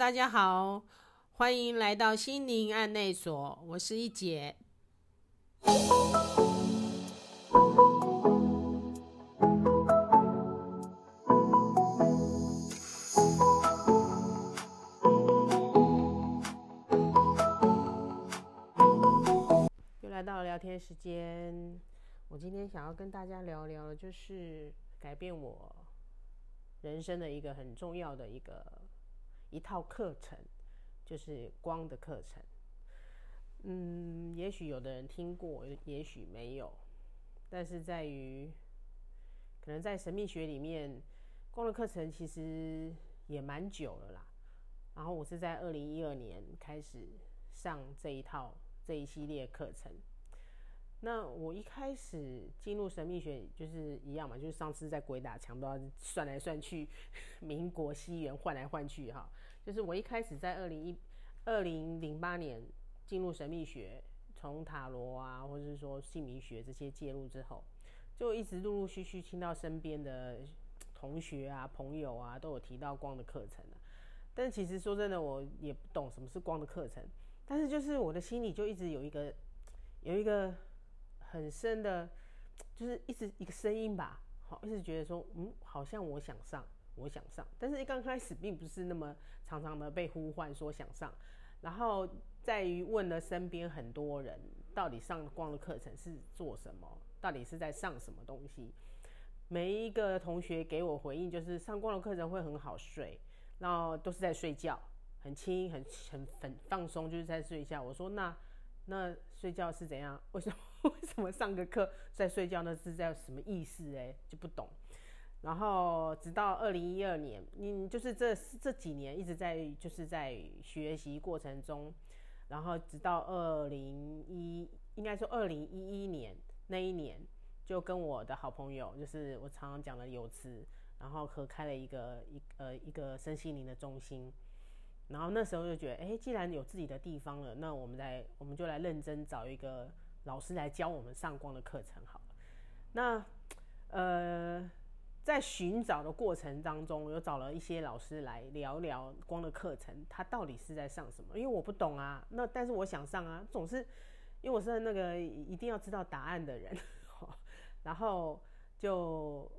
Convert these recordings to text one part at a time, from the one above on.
大家好，欢迎来到心灵案内所，我是一姐。又来到了聊天时间，我今天想要跟大家聊聊，就是改变我人生的一个很重要的一个一套课程，就是光的课程。嗯，也许有的人听过，也许没有，但是在于可能在神秘学里面，光的课程其实也蛮久了啦。然后我是在二零一二年开始上这一套这一系列课程。那我一开始进入神秘学就是一样嘛，就是上次在鬼打墙都要算来算去，民国西元换来换去哈。就是我一开始在二零一二零零八年进入神秘学，从塔罗啊，或者是说姓名学这些介入之后，就一直陆陆续续听到身边的同学啊、朋友啊都有提到光的课程但其实说真的，我也不懂什么是光的课程，但是就是我的心里就一直有一个有一个。很深的，就是一直一个声音吧，好，一直觉得说，嗯，好像我想上，我想上，但是一刚开始并不是那么常常的被呼唤说想上，然后在于问了身边很多人，到底上光的课程是做什么，到底是在上什么东西，每一个同学给我回应就是上光的课程会很好睡，然后都是在睡觉，很轻，很很很放松，就是在睡觉。我说那。那睡觉是怎样？为什么 为什么上个课在睡觉？那是在什么意思？哎，就不懂。然后直到二零一二年，嗯，就是这这几年一直在就是在学习过程中，然后直到二零一，应该说二零一一年那一年，就跟我的好朋友，就是我常常讲的有词，然后合开了一个一呃一个身心灵的中心。然后那时候就觉得，哎，既然有自己的地方了，那我们来，我们就来认真找一个老师来教我们上光的课程好了。那，呃，在寻找的过程当中，我有找了一些老师来聊聊光的课程，他到底是在上什么？因为我不懂啊。那但是我想上啊，总是因为我是那个一定要知道答案的人，然后就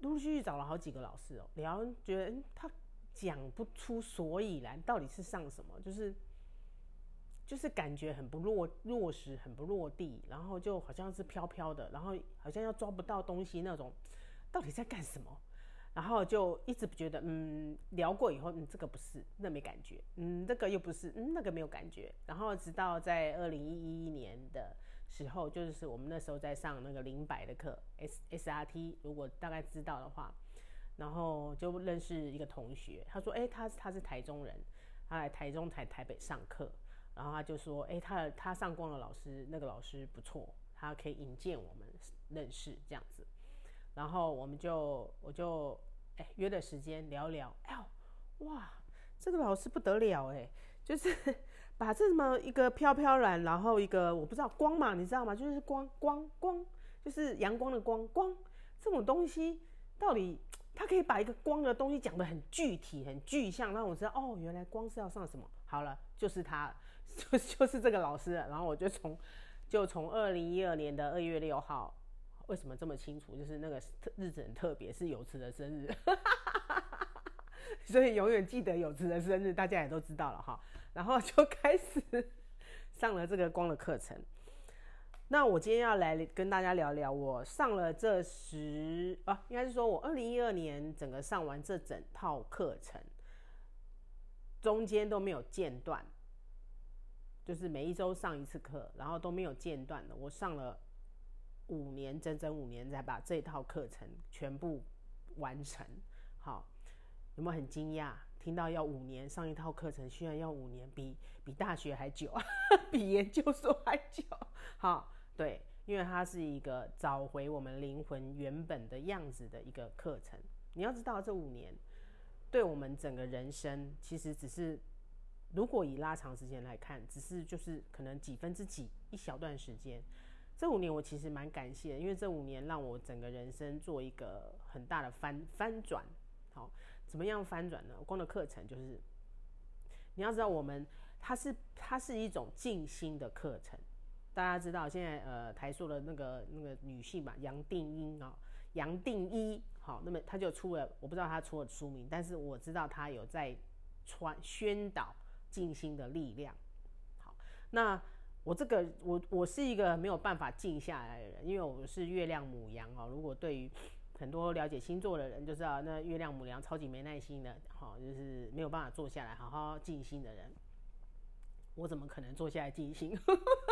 陆陆续续找了好几个老师哦，聊，觉得他。讲不出所以然，到底是上什么？就是，就是感觉很不落落实，很不落地，然后就好像是飘飘的，然后好像要抓不到东西那种，到底在干什么？然后就一直觉得，嗯，聊过以后，嗯，这个不是，那没感觉，嗯，这个又不是，嗯，那个没有感觉。然后直到在二零一一年的时候，就是我们那时候在上那个零百的课，S S R T，如果大概知道的话。然后就认识一个同学，他说：“哎，他他是台中人，他来台中台台北上课，然后他就说：哎，他他上光了老师那个老师不错，他可以引荐我们认识这样子。然后我们就我就哎约的时间聊聊，哎呦哇，这个老师不得了哎，就是 把这么一个飘飘然，然后一个我不知道光嘛，你知道吗？就是光光光，就是阳光的光光这种东西到底。”他可以把一个光的东西讲得很具体、很具象，让我知道哦，原来光是要上什么。好了，就是他，就就是这个老师。然后我就从就从二零一二年的二月六号，为什么这么清楚？就是那个日子很特别，是有慈的生日，所以永远记得有慈的生日，大家也都知道了哈。然后就开始上了这个光的课程。那我今天要来跟大家聊聊，我上了这十啊，应该是说我二零一二年整个上完这整套课程，中间都没有间断，就是每一周上一次课，然后都没有间断的。我上了五年，整整五年才把这套课程全部完成。好，有没有很惊讶？听到要五年上一套课程，居然要五年，比比大学还久，比研究所还久。好。对，因为它是一个找回我们灵魂原本的样子的一个课程。你要知道，这五年对我们整个人生，其实只是如果以拉长时间来看，只是就是可能几分之几一小段时间。这五年我其实蛮感谢，因为这五年让我整个人生做一个很大的翻翻转。好，怎么样翻转呢？光的课程就是你要知道，我们它是它是一种静心的课程。大家知道现在呃台塑的那个那个女性嘛，杨定英啊，杨定一，好，那么他就出了，我不知道他出了书名，但是我知道他有在传宣导静心的力量。好，那我这个我我是一个没有办法静下来的人，因为我是月亮母羊哦。如果对于很多了解星座的人就知道，那月亮母羊超级没耐心的，好，就是没有办法坐下来好好静心的人。我怎么可能坐下来静心？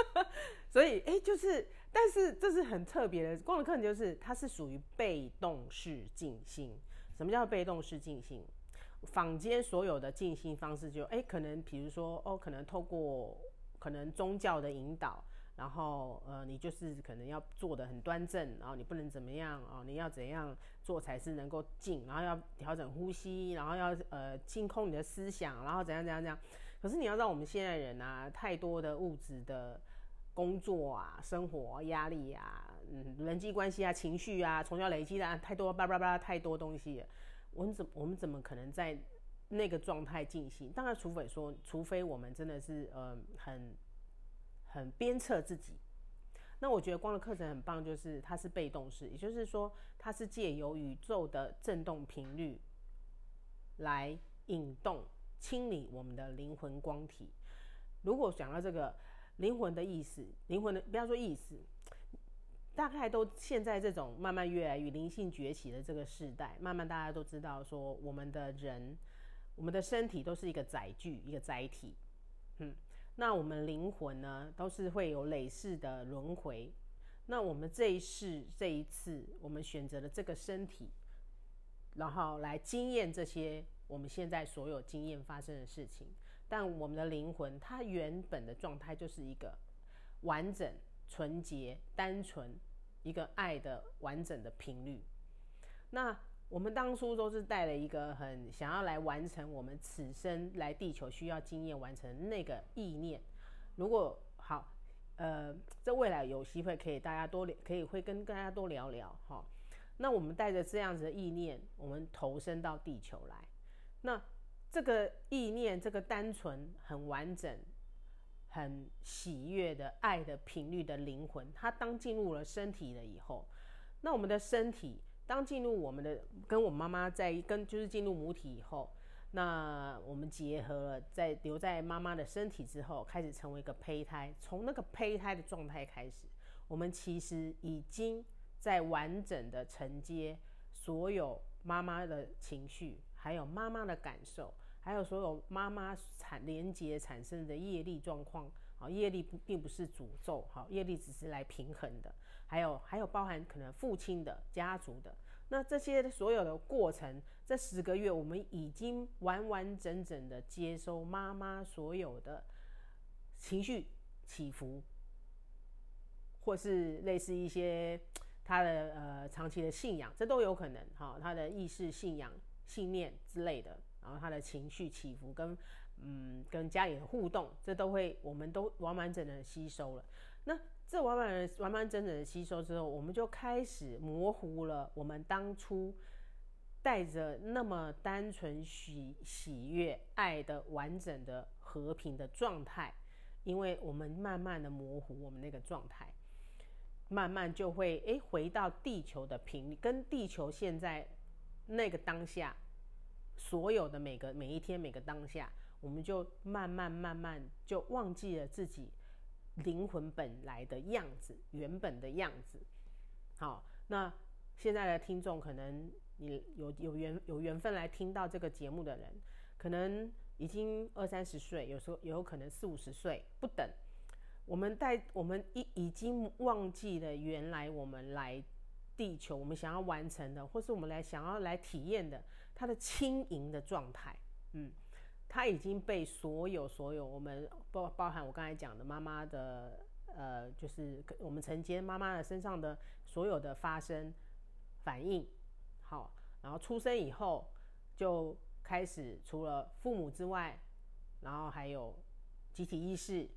所以，哎，就是，但是这是很特别的。光的课程就是，它是属于被动式静心。什么叫被动式静心？坊间所有的静心方式，就，哎，可能比如说，哦，可能透过可能宗教的引导，然后，呃，你就是可能要做的很端正，然后你不能怎么样啊？你要怎样做才是能够静？然后要调整呼吸，然后要呃清空你的思想，然后怎样怎样怎样。可是你要知道，我们现在人啊，太多的物质的工作啊、生活压力啊、嗯、人际关系啊、情绪啊，从小累积的太多叭叭叭太多东西，我们怎我们怎么可能在那个状态进行？当然，除非说，除非我们真的是呃很很鞭策自己。那我觉得光的课程很棒，就是它是被动式，也就是说，它是借由宇宙的振动频率来引动。清理我们的灵魂光体。如果讲到这个灵魂的意思，灵魂的不要说意思，大概都现在这种慢慢越来越灵性崛起的这个时代，慢慢大家都知道说，我们的人，我们的身体都是一个载具，一个载体。嗯，那我们灵魂呢，都是会有累世的轮回。那我们这一世这一次，我们选择了这个身体，然后来经验这些。我们现在所有经验发生的事情，但我们的灵魂它原本的状态就是一个完整、纯洁、单纯，一个爱的完整的频率。那我们当初都是带了一个很想要来完成我们此生来地球需要经验完成那个意念。如果好，呃，这未来有机会可以大家多可以会跟大家多聊聊哈。那我们带着这样子的意念，我们投身到地球来。那这个意念，这个单纯、很完整、很喜悦的爱的频率的灵魂，它当进入了身体了以后，那我们的身体当进入我们的跟我妈妈在跟就是进入母体以后，那我们结合了，在留在妈妈的身体之后，开始成为一个胚胎。从那个胚胎的状态开始，我们其实已经在完整的承接所有妈妈的情绪。还有妈妈的感受，还有所有妈妈产连接产生的业力状况，好，业力不并不是诅咒，好，业力只是来平衡的。还有还有包含可能父亲的家族的，那这些所有的过程，这十个月我们已经完完整整的接收妈妈所有的情绪起伏，或是类似一些他的呃长期的信仰，这都有可能哈，他的意识信仰。信念之类的，然后他的情绪起伏跟嗯跟家里的互动，这都会我们都完完整整的吸收了。那这完完完完整整的吸收之后，我们就开始模糊了我们当初带着那么单纯喜喜悦爱的完整的和平的状态，因为我们慢慢的模糊我们那个状态，慢慢就会诶回到地球的频率，跟地球现在。那个当下，所有的每个每一天每个当下，我们就慢慢慢慢就忘记了自己灵魂本来的样子，原本的样子。好，那现在的听众可能你有有缘有缘分来听到这个节目的人，可能已经二三十岁，有时候也有可能四五十岁不等。我们带我们已已经忘记了原来我们来。地球，我们想要完成的，或是我们来想要来体验的，它的轻盈的状态，嗯，它已经被所有所有我们包包含我刚才讲的妈妈的，呃，就是我们承接妈妈的身上的所有的发生反应，好，然后出生以后就开始除了父母之外，然后还有集体意识，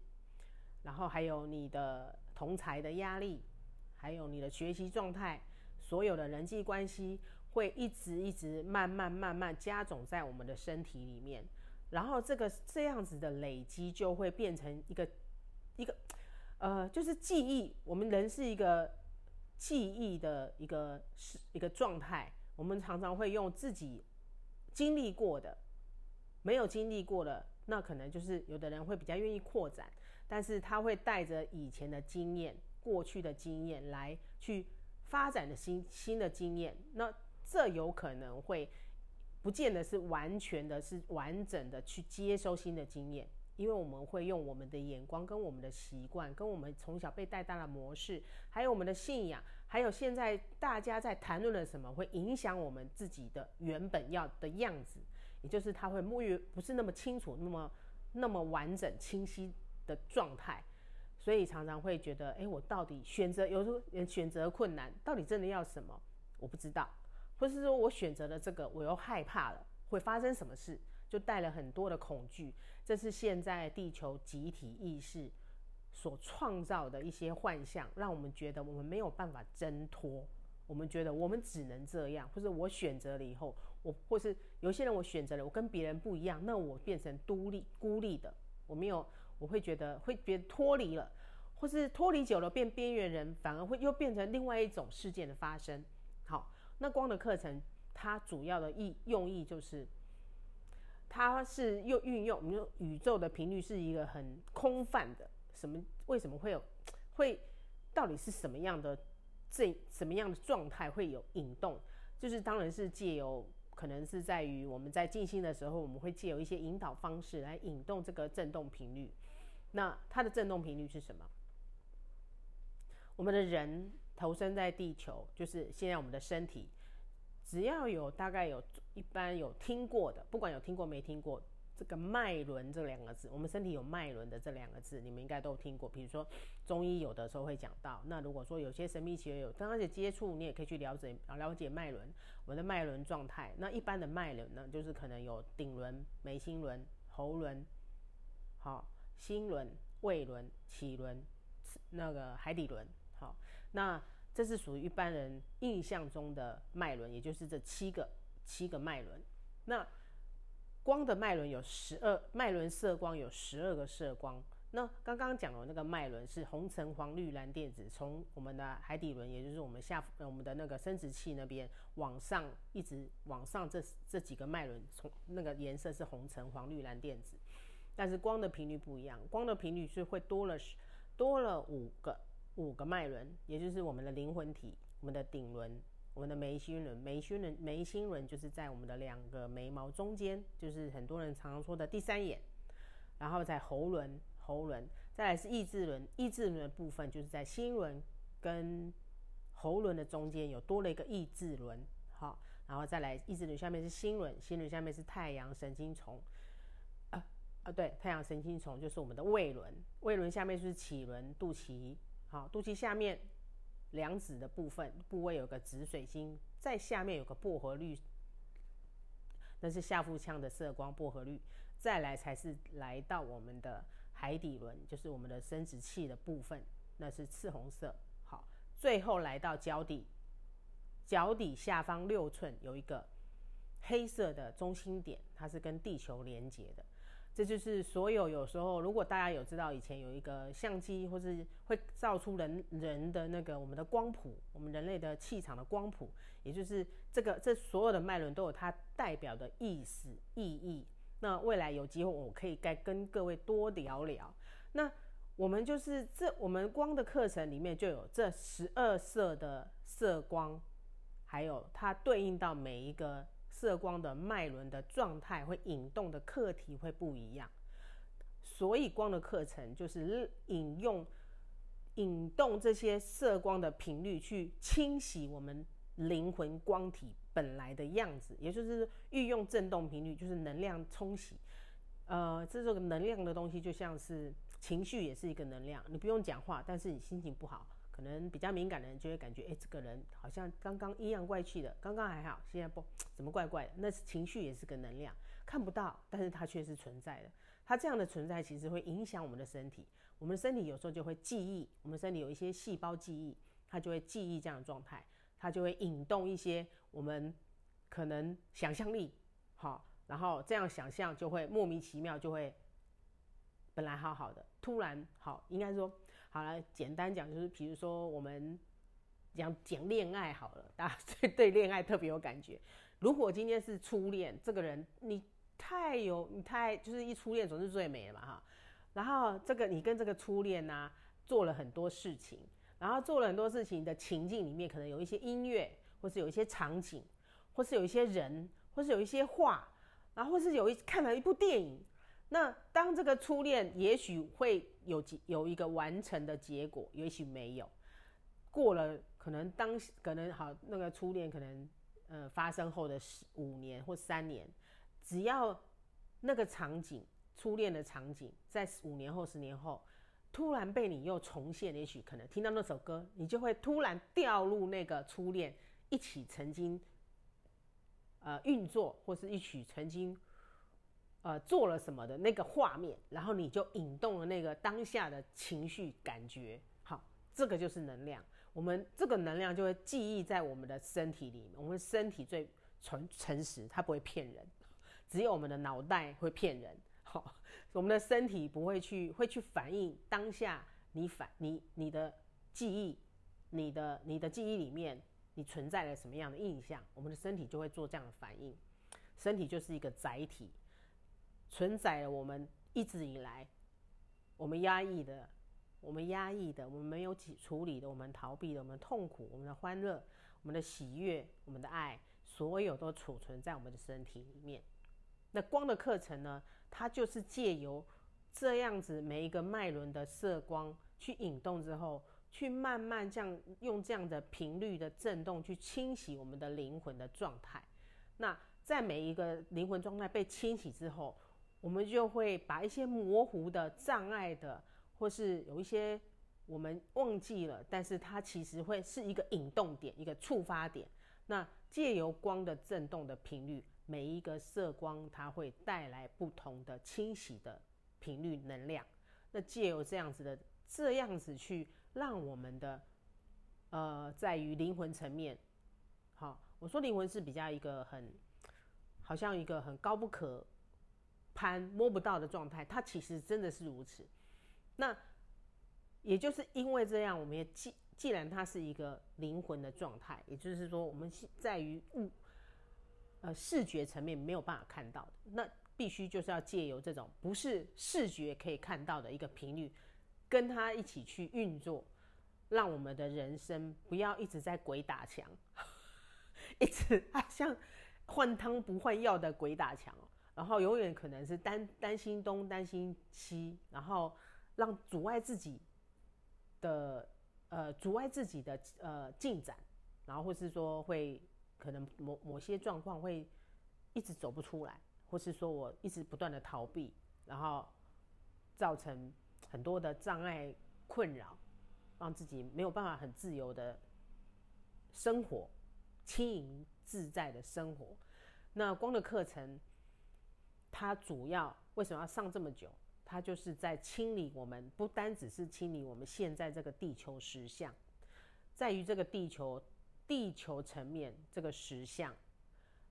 然后还有你的同才的压力，还有你的学习状态。所有的人际关系会一直一直慢慢慢慢加总在我们的身体里面，然后这个这样子的累积就会变成一个一个呃，就是记忆。我们人是一个记忆的一个是一个状态，我们常常会用自己经历过的，没有经历过的，那可能就是有的人会比较愿意扩展，但是他会带着以前的经验、过去的经验来去发展的新新的经验，那这有可能会。不见得是完全的，是完整的去接收新的经验，因为我们会用我们的眼光、跟我们的习惯、跟我们从小被带大的模式，还有我们的信仰，还有现在大家在谈论的什么，会影响我们自己的原本要的样子，也就是他会沐浴不是那么清楚、那么那么完整、清晰的状态，所以常常会觉得，哎，我到底选择有时候选择困难，到底真的要什么？我不知道。或是说我选择了这个，我又害怕了，会发生什么事？就带了很多的恐惧。这是现在地球集体意识所创造的一些幻象，让我们觉得我们没有办法挣脱。我们觉得我们只能这样，或者我选择了以后，我或是有些人我选择了，我跟别人不一样，那我变成独立孤立的。我没有，我会觉得会别脱离了，或是脱离久了变边缘人，反而会又变成另外一种事件的发生。那光的课程，它主要的意用意就是，它是又运用，我们宇宙的频率是一个很空泛的，什么为什么会有，会到底是什么样的这什么样的状态会有引动？就是当然是借由，可能是在于我们在静心的时候，我们会借由一些引导方式来引动这个振动频率。那它的振动频率是什么？我们的人。投身在地球，就是现在我们的身体，只要有大概有一般有听过的，不管有听过没听过，这个脉轮这两个字，我们身体有脉轮的这两个字，你们应该都听过。比如说中医有的时候会讲到，那如果说有些神秘学有刚开始接触，你也可以去了解了解脉轮，我们的脉轮状态。那一般的脉轮呢，就是可能有顶轮、眉心轮、喉轮、好心轮、胃轮、脐轮、那个海底轮。好，那这是属于一般人印象中的脉轮，也就是这七个七个脉轮。那光的脉轮有十二，脉轮色光有十二个色光。那刚刚讲的那个脉轮是红橙黄绿蓝靛紫，从我们的海底轮，也就是我们下我们的那个生殖器那边往上一直往上，这这几个脉轮从那个颜色是红橙黄绿蓝靛紫。但是光的频率不一样，光的频率是会多了多了五个。五个脉轮，也就是我们的灵魂体，我们的顶轮，我们的眉心轮。眉心轮，眉心轮就是在我们的两个眉毛中间，就是很多人常常说的第三眼。然后在喉轮，喉轮，再来是意志轮，意志轮的部分就是在心轮跟喉轮的中间有多了一个意志轮。好，然后再来意志轮下面是心轮，心轮下面是太阳神经丛。啊啊，对，太阳神经丛就是我们的胃轮，胃轮下面就是脐轮，肚脐。好，肚脐下面两指的部分部位有个紫水晶，在下面有个薄荷绿，那是下腹腔的色光薄荷绿。再来才是来到我们的海底轮，就是我们的生殖器的部分，那是赤红色。好，最后来到脚底，脚底下方六寸有一个黑色的中心点，它是跟地球连接的。这就是所有有时候，如果大家有知道以前有一个相机，或是会照出人人的那个我们的光谱，我们人类的气场的光谱，也就是这个这所有的脉轮都有它代表的意思意义。那未来有机会我可以该跟各位多聊聊。那我们就是这我们光的课程里面就有这十二色的色光，还有它对应到每一个。色光的脉轮的状态会引动的课题会不一样，所以光的课程就是引用引动这些色光的频率去清洗我们灵魂光体本来的样子，也就是运用振动频率，就是能量冲洗。呃，这种能量的东西就像是情绪，也是一个能量。你不用讲话，但是你心情不好。可能比较敏感的人就会感觉，哎，这个人好像刚刚阴阳怪气的，刚刚还好，现在不怎么怪怪的。那是情绪也是个能量，看不到，但是它却是存在的。它这样的存在其实会影响我们的身体，我们的身体有时候就会记忆，我们身体有一些细胞记忆，它就会记忆这样的状态，它就会引动一些我们可能想象力，好，然后这样想象就会莫名其妙就会本来好好的，突然好，应该说好了，简单讲就是，比如说我们讲讲恋爱好了，大家 对对恋爱特别有感觉。如果今天是初恋，这个人你太有你太就是一初恋总是最美的嘛哈。然后这个你跟这个初恋呢做了很多事情，然后做了很多事情的情境里面，可能有一些音乐，或是有一些场景，或是有一些人，或是有一些话，然后或是有一看了一部电影。那当这个初恋也许会有有一个完成的结果，也许没有。过了可能当可能好那个初恋可能呃发生后的十五年或三年，只要那个场景。初恋的场景，在五年后、十年后，突然被你又重现，也许可能听到那首歌，你就会突然掉入那个初恋一起曾经呃运作，或是一起曾经呃做了什么的那个画面，然后你就引动了那个当下的情绪感觉。好，这个就是能量，我们这个能量就会记忆在我们的身体里面。我们身体最诚诚实，它不会骗人，只有我们的脑袋会骗人。好，我们的身体不会去，会去反映当下你反你你的记忆，你的你的记忆里面你存在了什么样的印象，我们的身体就会做这样的反应。身体就是一个载体，存在了我们一直以来我们压抑的、我们压抑的、我们没有处理的、我们逃避的、我们痛苦、我们的欢乐、我们的喜悦、我们的爱，所有都储存在我们的身体里面。那光的课程呢？它就是借由这样子每一个脉轮的色光去引动之后，去慢慢这样用这样的频率的震动去清洗我们的灵魂的状态。那在每一个灵魂状态被清洗之后，我们就会把一些模糊的障碍的，或是有一些我们忘记了，但是它其实会是一个引动点，一个触发点。那借由光的震动的频率。每一个色光，它会带来不同的清洗的频率能量。那借由这样子的这样子去让我们的呃，在于灵魂层面，好，我说灵魂是比较一个很，好像一个很高不可攀、摸不到的状态。它其实真的是如此。那也就是因为这样，我们也既既然它是一个灵魂的状态，也就是说，我们在于物。呃，视觉层面没有办法看到的，那必须就是要借由这种不是视觉可以看到的一个频率，跟他一起去运作，让我们的人生不要一直在鬼打墙，一直 啊像换汤不换药的鬼打墙哦，然后永远可能是担担心东担心西，然后让阻碍自己的呃阻碍自己的呃进展，然后或是说会。可能某某些状况会一直走不出来，或是说我一直不断的逃避，然后造成很多的障碍困扰，让自己没有办法很自由的生活，轻盈自在的生活。那光的课程，它主要为什么要上这么久？它就是在清理我们，不单只是清理我们现在这个地球实相，在于这个地球。地球层面这个实像，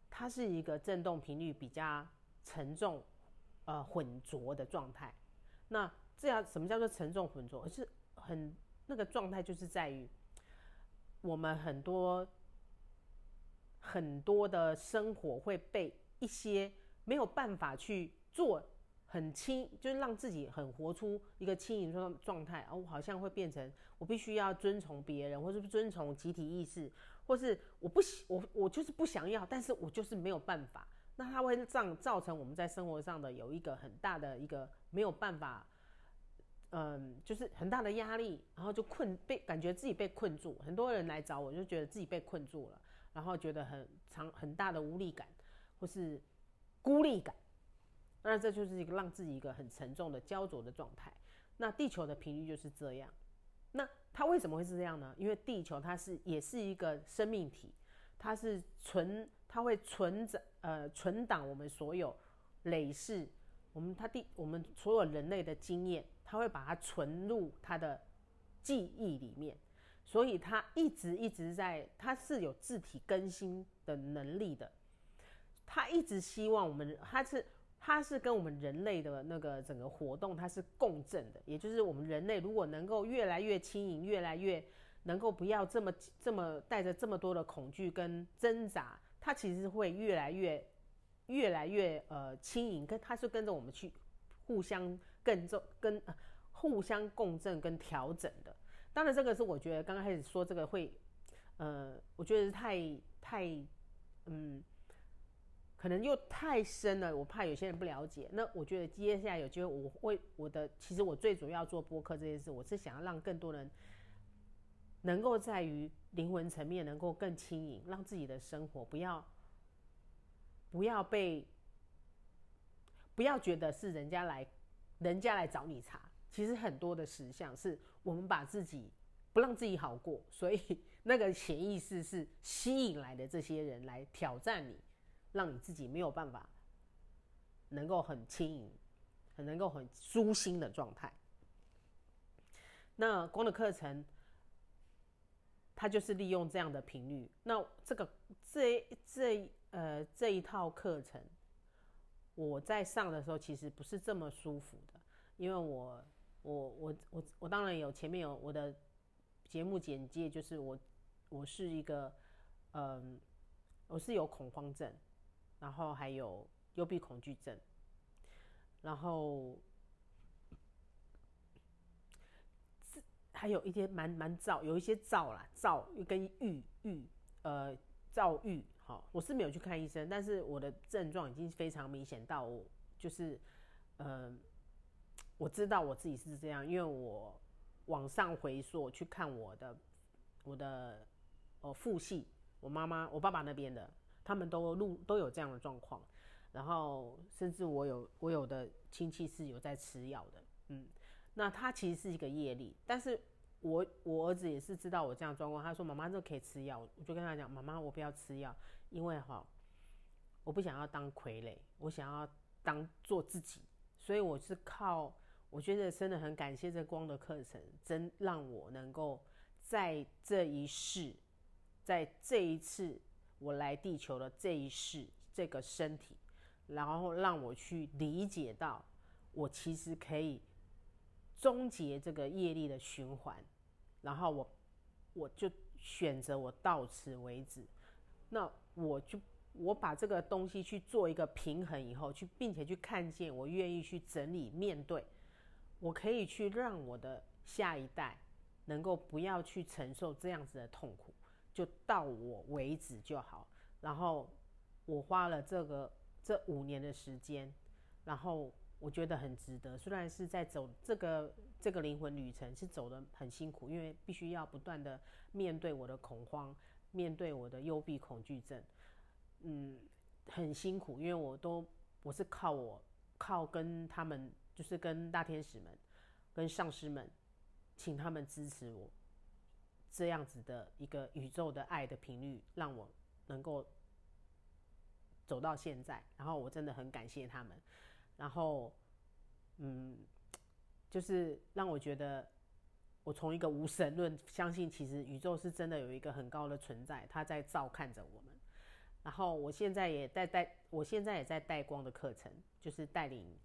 它是一个振动频率比较沉重、呃混浊的状态。那这样什么叫做沉重混浊？是很那个状态，就是在于我们很多很多的生活会被一些没有办法去做。很轻，就是让自己很活出一个轻盈状状态，哦，好像会变成我必须要遵从别人，或是遵从集体意识，或是我不喜我我就是不想要，但是我就是没有办法。那它会样造成我们在生活上的有一个很大的一个没有办法，嗯，就是很大的压力，然后就困被感觉自己被困住。很多人来找我就觉得自己被困住了，然后觉得很长很大的无力感，或是孤立感。那这就是一个让自己一个很沉重的焦灼的状态。那地球的频率就是这样。那它为什么会是这样呢？因为地球它是也是一个生命体，它是存，它会存着呃存档我们所有累世，我们它地我们所有人类的经验，它会把它存入它的记忆里面，所以它一直一直在，它是有自体更新的能力的。他一直希望我们，他是他是跟我们人类的那个整个活动，它是共振的，也就是我们人类如果能够越来越轻盈，越来越能够不要这么这么带着这么多的恐惧跟挣扎，它其实会越来越越来越呃轻盈，跟它是跟着我们去互相更重跟互相共振跟调整的。当然，这个是我觉得刚开始说这个会，呃，我觉得太太嗯。可能又太深了，我怕有些人不了解。那我觉得接下来有机会，我会我的其实我最主要做播客这件事，我是想要让更多人能够在于灵魂层面能够更轻盈，让自己的生活不要不要被不要觉得是人家来人家来找你茬。其实很多的实相是我们把自己不让自己好过，所以那个潜意识是吸引来的这些人来挑战你。让你自己没有办法能够很轻盈、很能够很舒心的状态。那光的课程，它就是利用这样的频率。那这个这这呃这一套课程，我在上的时候其实不是这么舒服的，因为我我我我我当然有前面有我的节目简介，就是我我是一个嗯，我是有恐慌症。然后还有幽闭恐惧症，然后还有一些蛮蛮躁，有一些躁啦，躁跟郁郁呃躁郁。好，我是没有去看医生，但是我的症状已经非常明显到，我就是呃，我知道我自己是这样，因为我往上回溯去看我的我的呃父系，我妈妈我爸爸那边的。他们都录都有这样的状况，然后甚至我有我有的亲戚是有在吃药的，嗯，那他其实是一个业力，但是我我儿子也是知道我这样状况，他说妈妈这可以吃药，我就跟他讲妈妈我不要吃药，因为哈我不想要当傀儡，我想要当做自己，所以我是靠我觉得真的很感谢这光的课程，真让我能够在这一世，在这一次。我来地球的这一世，这个身体，然后让我去理解到，我其实可以终结这个业力的循环，然后我我就选择我到此为止。那我就我把这个东西去做一个平衡以后，去并且去看见，我愿意去整理面对，我可以去让我的下一代能够不要去承受这样子的痛苦。就到我为止就好。然后我花了这个这五年的时间，然后我觉得很值得。虽然是在走这个这个灵魂旅程，是走的很辛苦，因为必须要不断的面对我的恐慌，面对我的幽闭恐惧症，嗯，很辛苦。因为我都我是靠我靠跟他们，就是跟大天使们、跟上师们，请他们支持我。这样子的一个宇宙的爱的频率，让我能够走到现在，然后我真的很感谢他们，然后，嗯，就是让我觉得，我从一个无神论相信，其实宇宙是真的有一个很高的存在，它在照看着我们。然后我现在也在带，我现在也在带光的课程，就是带领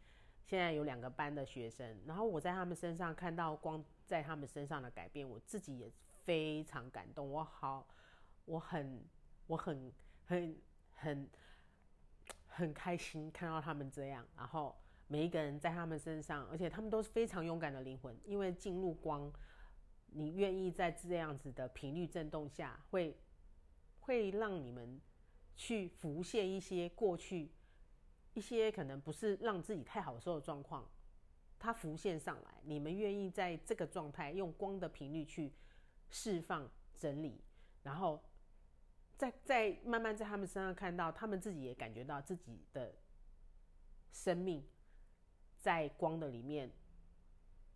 现在有两个班的学生，然后我在他们身上看到光在他们身上的改变，我自己也。非常感动，我好，我很，我很，很，很，很开心看到他们这样。然后每一个人在他们身上，而且他们都是非常勇敢的灵魂，因为进入光，你愿意在这样子的频率震动下，会会让你们去浮现一些过去一些可能不是让自己太好受的状况，它浮现上来。你们愿意在这个状态用光的频率去。释放、整理，然后再再慢慢在他们身上看到，他们自己也感觉到自己的生命在光的里面，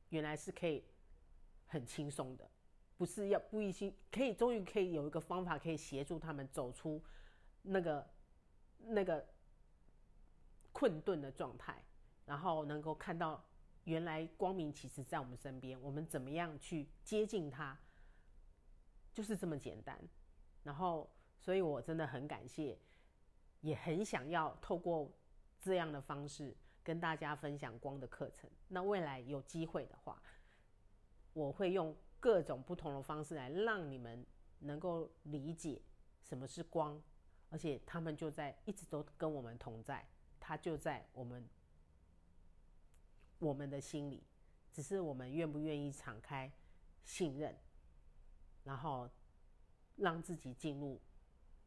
原来是可以很轻松的，不是要不一心，可以终于可以有一个方法可以协助他们走出那个那个困顿的状态，然后能够看到原来光明其实在我们身边，我们怎么样去接近它。就是这么简单，然后，所以我真的很感谢，也很想要透过这样的方式跟大家分享光的课程。那未来有机会的话，我会用各种不同的方式来让你们能够理解什么是光，而且他们就在一直都跟我们同在，他就在我们我们的心里，只是我们愿不愿意敞开、信任，然后让自己进入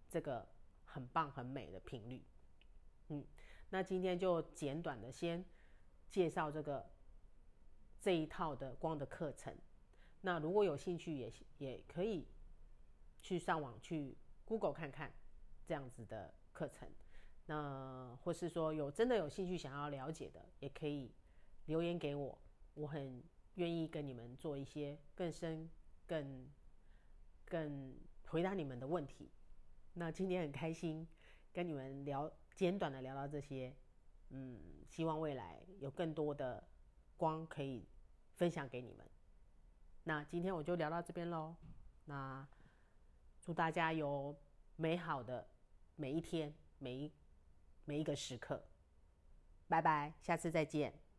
这个很棒、很美的频率。嗯，那今天就简短的先介绍这个这一套的光的课程。那如果有兴趣，也也可以去上网去 Google 看看这样子的课程。那或是说有真的有兴趣想要了解的，也可以留言给我，我很愿意跟你们做一些更深、更更回答你们的问题。那今天很开心跟你们聊，简短的聊到这些。嗯，希望未来有更多的光可以分享给你们。那今天我就聊到这边喽。那祝大家有美好的每一天，每一每一个时刻。拜拜，下次再见。